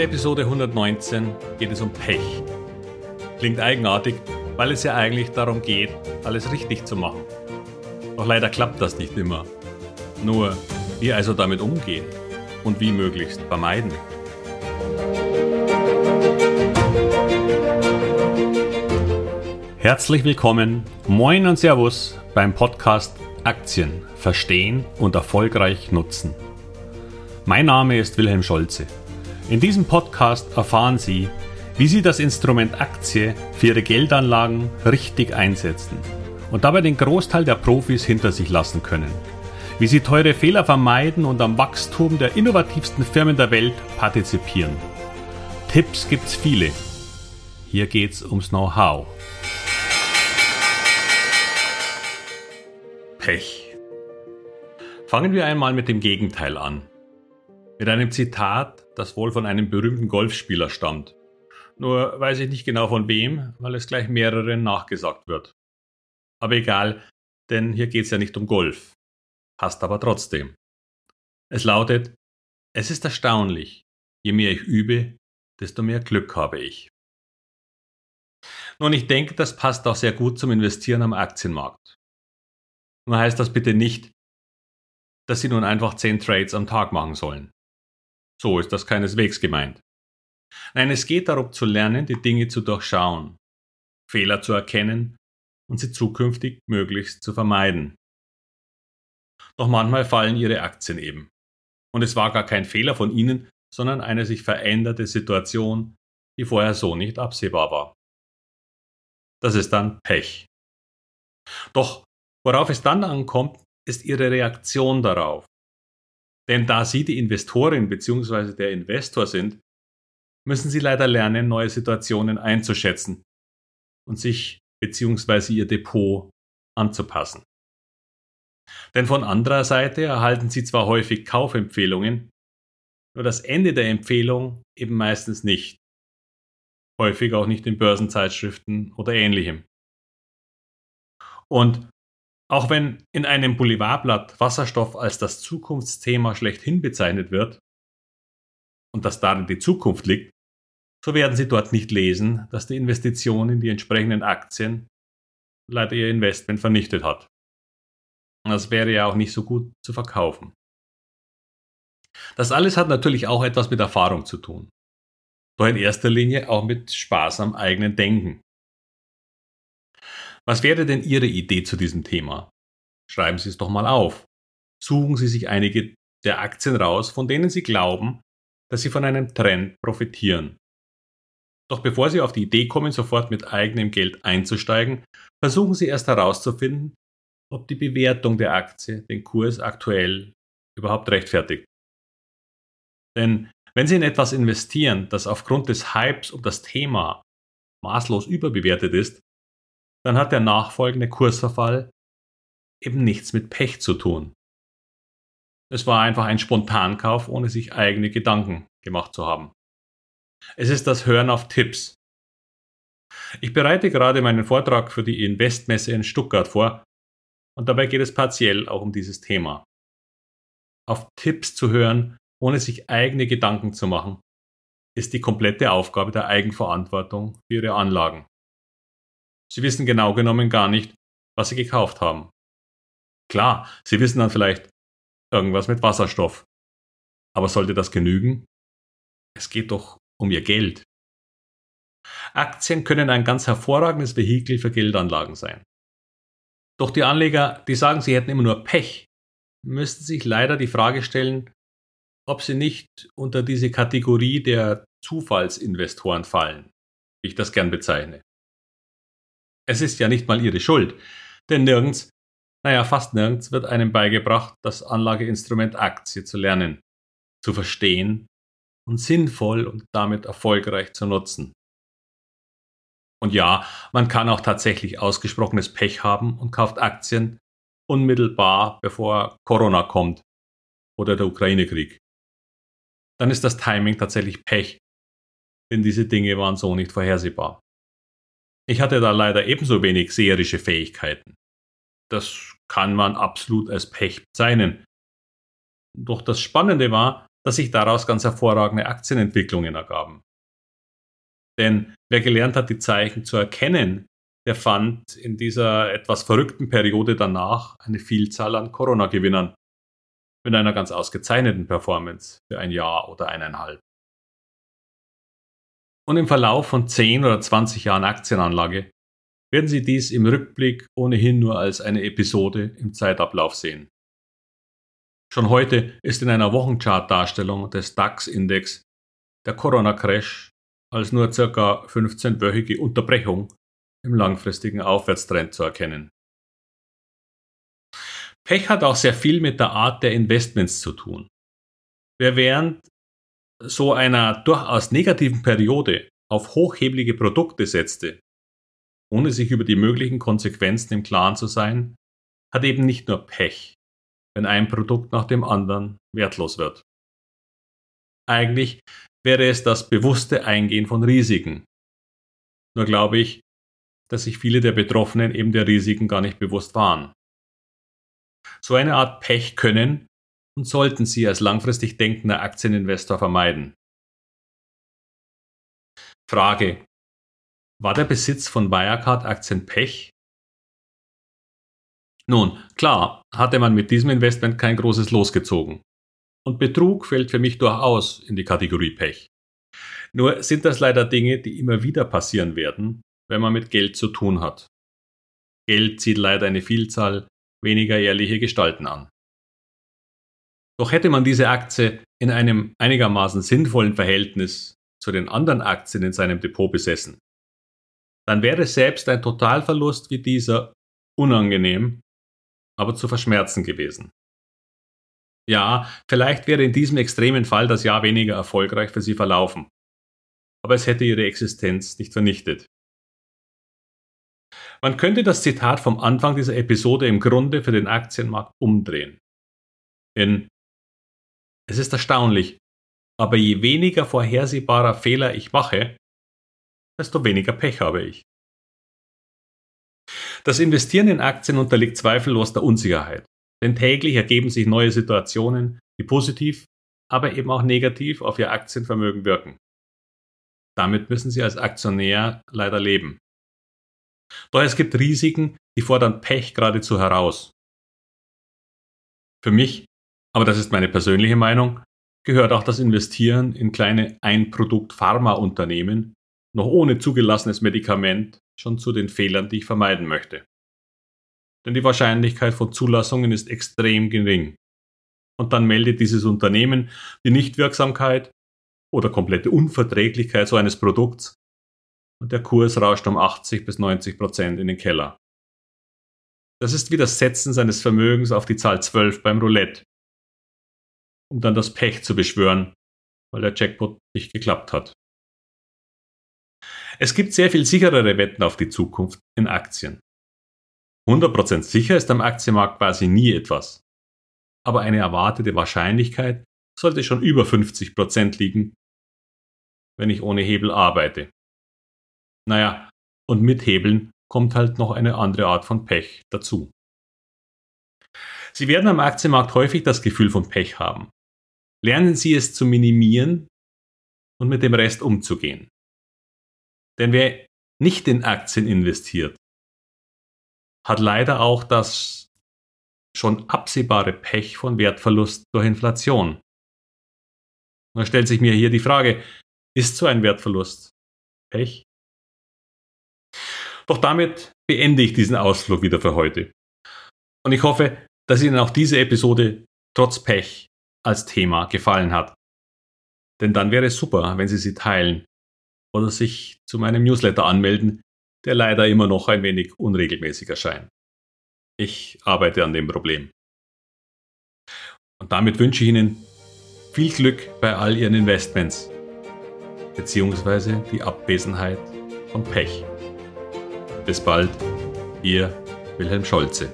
der Episode 119 geht es um Pech. Klingt eigenartig, weil es ja eigentlich darum geht, alles richtig zu machen. Doch leider klappt das nicht immer. Nur, wie also damit umgehen und wie möglichst vermeiden. Herzlich willkommen, moin und Servus beim Podcast Aktien verstehen und erfolgreich nutzen. Mein Name ist Wilhelm Scholze. In diesem Podcast erfahren Sie, wie Sie das Instrument Aktie für Ihre Geldanlagen richtig einsetzen und dabei den Großteil der Profis hinter sich lassen können. Wie Sie teure Fehler vermeiden und am Wachstum der innovativsten Firmen der Welt partizipieren. Tipps gibt's viele. Hier geht's ums Know-how. Pech. Fangen wir einmal mit dem Gegenteil an. Mit einem Zitat, das wohl von einem berühmten Golfspieler stammt. Nur weiß ich nicht genau von wem, weil es gleich mehreren nachgesagt wird. Aber egal, denn hier geht es ja nicht um Golf. Passt aber trotzdem. Es lautet, es ist erstaunlich, je mehr ich übe, desto mehr Glück habe ich. Nun, ich denke, das passt auch sehr gut zum Investieren am Aktienmarkt. Nur heißt das bitte nicht, dass Sie nun einfach 10 Trades am Tag machen sollen. So ist das keineswegs gemeint. Nein, es geht darum zu lernen, die Dinge zu durchschauen, Fehler zu erkennen und sie zukünftig möglichst zu vermeiden. Doch manchmal fallen ihre Aktien eben. Und es war gar kein Fehler von ihnen, sondern eine sich veränderte Situation, die vorher so nicht absehbar war. Das ist dann Pech. Doch worauf es dann ankommt, ist ihre Reaktion darauf. Denn da Sie die Investorin bzw. der Investor sind, müssen Sie leider lernen, neue Situationen einzuschätzen und sich bzw. Ihr Depot anzupassen. Denn von anderer Seite erhalten Sie zwar häufig Kaufempfehlungen, nur das Ende der Empfehlung eben meistens nicht. Häufig auch nicht in Börsenzeitschriften oder ähnlichem. Und auch wenn in einem Boulevardblatt Wasserstoff als das Zukunftsthema schlechthin bezeichnet wird und dass darin die Zukunft liegt, so werden Sie dort nicht lesen, dass die Investition in die entsprechenden Aktien leider Ihr Investment vernichtet hat. Das wäre ja auch nicht so gut zu verkaufen. Das alles hat natürlich auch etwas mit Erfahrung zu tun. Doch in erster Linie auch mit Spaß am eigenen Denken. Was wäre denn Ihre Idee zu diesem Thema? Schreiben Sie es doch mal auf. Suchen Sie sich einige der Aktien raus, von denen Sie glauben, dass sie von einem Trend profitieren. Doch bevor Sie auf die Idee kommen, sofort mit eigenem Geld einzusteigen, versuchen Sie erst herauszufinden, ob die Bewertung der Aktie den Kurs aktuell überhaupt rechtfertigt. Denn wenn Sie in etwas investieren, das aufgrund des Hypes um das Thema maßlos überbewertet ist, dann hat der nachfolgende Kursverfall eben nichts mit Pech zu tun. Es war einfach ein Spontankauf, ohne sich eigene Gedanken gemacht zu haben. Es ist das Hören auf Tipps. Ich bereite gerade meinen Vortrag für die Investmesse in Stuttgart vor und dabei geht es partiell auch um dieses Thema. Auf Tipps zu hören, ohne sich eigene Gedanken zu machen, ist die komplette Aufgabe der Eigenverantwortung für ihre Anlagen. Sie wissen genau genommen gar nicht, was Sie gekauft haben. Klar, Sie wissen dann vielleicht irgendwas mit Wasserstoff. Aber sollte das genügen? Es geht doch um Ihr Geld. Aktien können ein ganz hervorragendes Vehikel für Geldanlagen sein. Doch die Anleger, die sagen, sie hätten immer nur Pech, müssten sich leider die Frage stellen, ob sie nicht unter diese Kategorie der Zufallsinvestoren fallen, wie ich das gern bezeichne. Es ist ja nicht mal ihre Schuld, denn nirgends, naja, fast nirgends wird einem beigebracht, das Anlageinstrument Aktie zu lernen, zu verstehen und sinnvoll und damit erfolgreich zu nutzen. Und ja, man kann auch tatsächlich ausgesprochenes Pech haben und kauft Aktien unmittelbar bevor Corona kommt oder der Ukraine-Krieg. Dann ist das Timing tatsächlich Pech, denn diese Dinge waren so nicht vorhersehbar. Ich hatte da leider ebenso wenig seherische Fähigkeiten. Das kann man absolut als Pech bezeichnen. Doch das Spannende war, dass sich daraus ganz hervorragende Aktienentwicklungen ergaben. Denn wer gelernt hat, die Zeichen zu erkennen, der fand in dieser etwas verrückten Periode danach eine Vielzahl an Corona-Gewinnern mit einer ganz ausgezeichneten Performance für ein Jahr oder eineinhalb. Und im Verlauf von 10 oder 20 Jahren Aktienanlage werden Sie dies im Rückblick ohnehin nur als eine Episode im Zeitablauf sehen. Schon heute ist in einer Wochenchart-Darstellung des DAX-Index der Corona-Crash als nur ca. 15-wöchige Unterbrechung im langfristigen Aufwärtstrend zu erkennen. Pech hat auch sehr viel mit der Art der Investments zu tun. Wer während so einer durchaus negativen Periode auf hochheblige Produkte setzte, ohne sich über die möglichen Konsequenzen im Klaren zu sein, hat eben nicht nur Pech, wenn ein Produkt nach dem anderen wertlos wird. Eigentlich wäre es das bewusste Eingehen von Risiken. Nur glaube ich, dass sich viele der Betroffenen eben der Risiken gar nicht bewusst waren. So eine Art Pech können und sollten Sie als langfristig denkender Aktieninvestor vermeiden. Frage. War der Besitz von Wirecard-Aktien Pech? Nun, klar, hatte man mit diesem Investment kein großes losgezogen. Und Betrug fällt für mich durchaus in die Kategorie Pech. Nur sind das leider Dinge, die immer wieder passieren werden, wenn man mit Geld zu tun hat. Geld zieht leider eine Vielzahl weniger ehrliche Gestalten an. Doch hätte man diese Aktie in einem einigermaßen sinnvollen Verhältnis zu den anderen Aktien in seinem Depot besessen, dann wäre selbst ein Totalverlust wie dieser unangenehm, aber zu verschmerzen gewesen. Ja, vielleicht wäre in diesem extremen Fall das Jahr weniger erfolgreich für Sie verlaufen, aber es hätte Ihre Existenz nicht vernichtet. Man könnte das Zitat vom Anfang dieser Episode im Grunde für den Aktienmarkt umdrehen. Denn es ist erstaunlich, aber je weniger vorhersehbarer Fehler ich mache, desto weniger Pech habe ich. Das Investieren in Aktien unterliegt zweifellos der Unsicherheit, denn täglich ergeben sich neue Situationen, die positiv, aber eben auch negativ auf Ihr Aktienvermögen wirken. Damit müssen Sie als Aktionär leider leben. Doch es gibt Risiken, die fordern Pech geradezu heraus. Für mich, aber das ist meine persönliche Meinung, gehört auch das Investieren in kleine Ein-Produkt-Pharma-Unternehmen noch ohne zugelassenes Medikament schon zu den Fehlern, die ich vermeiden möchte. Denn die Wahrscheinlichkeit von Zulassungen ist extrem gering. Und dann meldet dieses Unternehmen die Nichtwirksamkeit oder komplette Unverträglichkeit so eines Produkts und der Kurs rauscht um 80 bis 90 Prozent in den Keller. Das ist wie das Setzen seines Vermögens auf die Zahl 12 beim Roulette, um dann das Pech zu beschwören, weil der Jackpot nicht geklappt hat. Es gibt sehr viel sicherere Wetten auf die Zukunft in Aktien. 100% sicher ist am Aktienmarkt quasi nie etwas. Aber eine erwartete Wahrscheinlichkeit sollte schon über 50% liegen, wenn ich ohne Hebel arbeite. Naja, und mit Hebeln kommt halt noch eine andere Art von Pech dazu. Sie werden am Aktienmarkt häufig das Gefühl von Pech haben. Lernen Sie es zu minimieren und mit dem Rest umzugehen. Denn wer nicht in Aktien investiert, hat leider auch das schon absehbare Pech von Wertverlust durch Inflation. Und da stellt sich mir hier die Frage, ist so ein Wertverlust Pech doch damit beende ich diesen Ausflug wieder für heute. Und ich hoffe, dass Ihnen auch diese Episode trotz Pech als Thema gefallen hat. Denn dann wäre es super, wenn Sie sie teilen oder sich zu meinem Newsletter anmelden, der leider immer noch ein wenig unregelmäßig erscheint. Ich arbeite an dem Problem. Und damit wünsche ich Ihnen viel Glück bei all Ihren Investments, beziehungsweise die Abwesenheit von Pech. Bis bald, Ihr Wilhelm Scholze.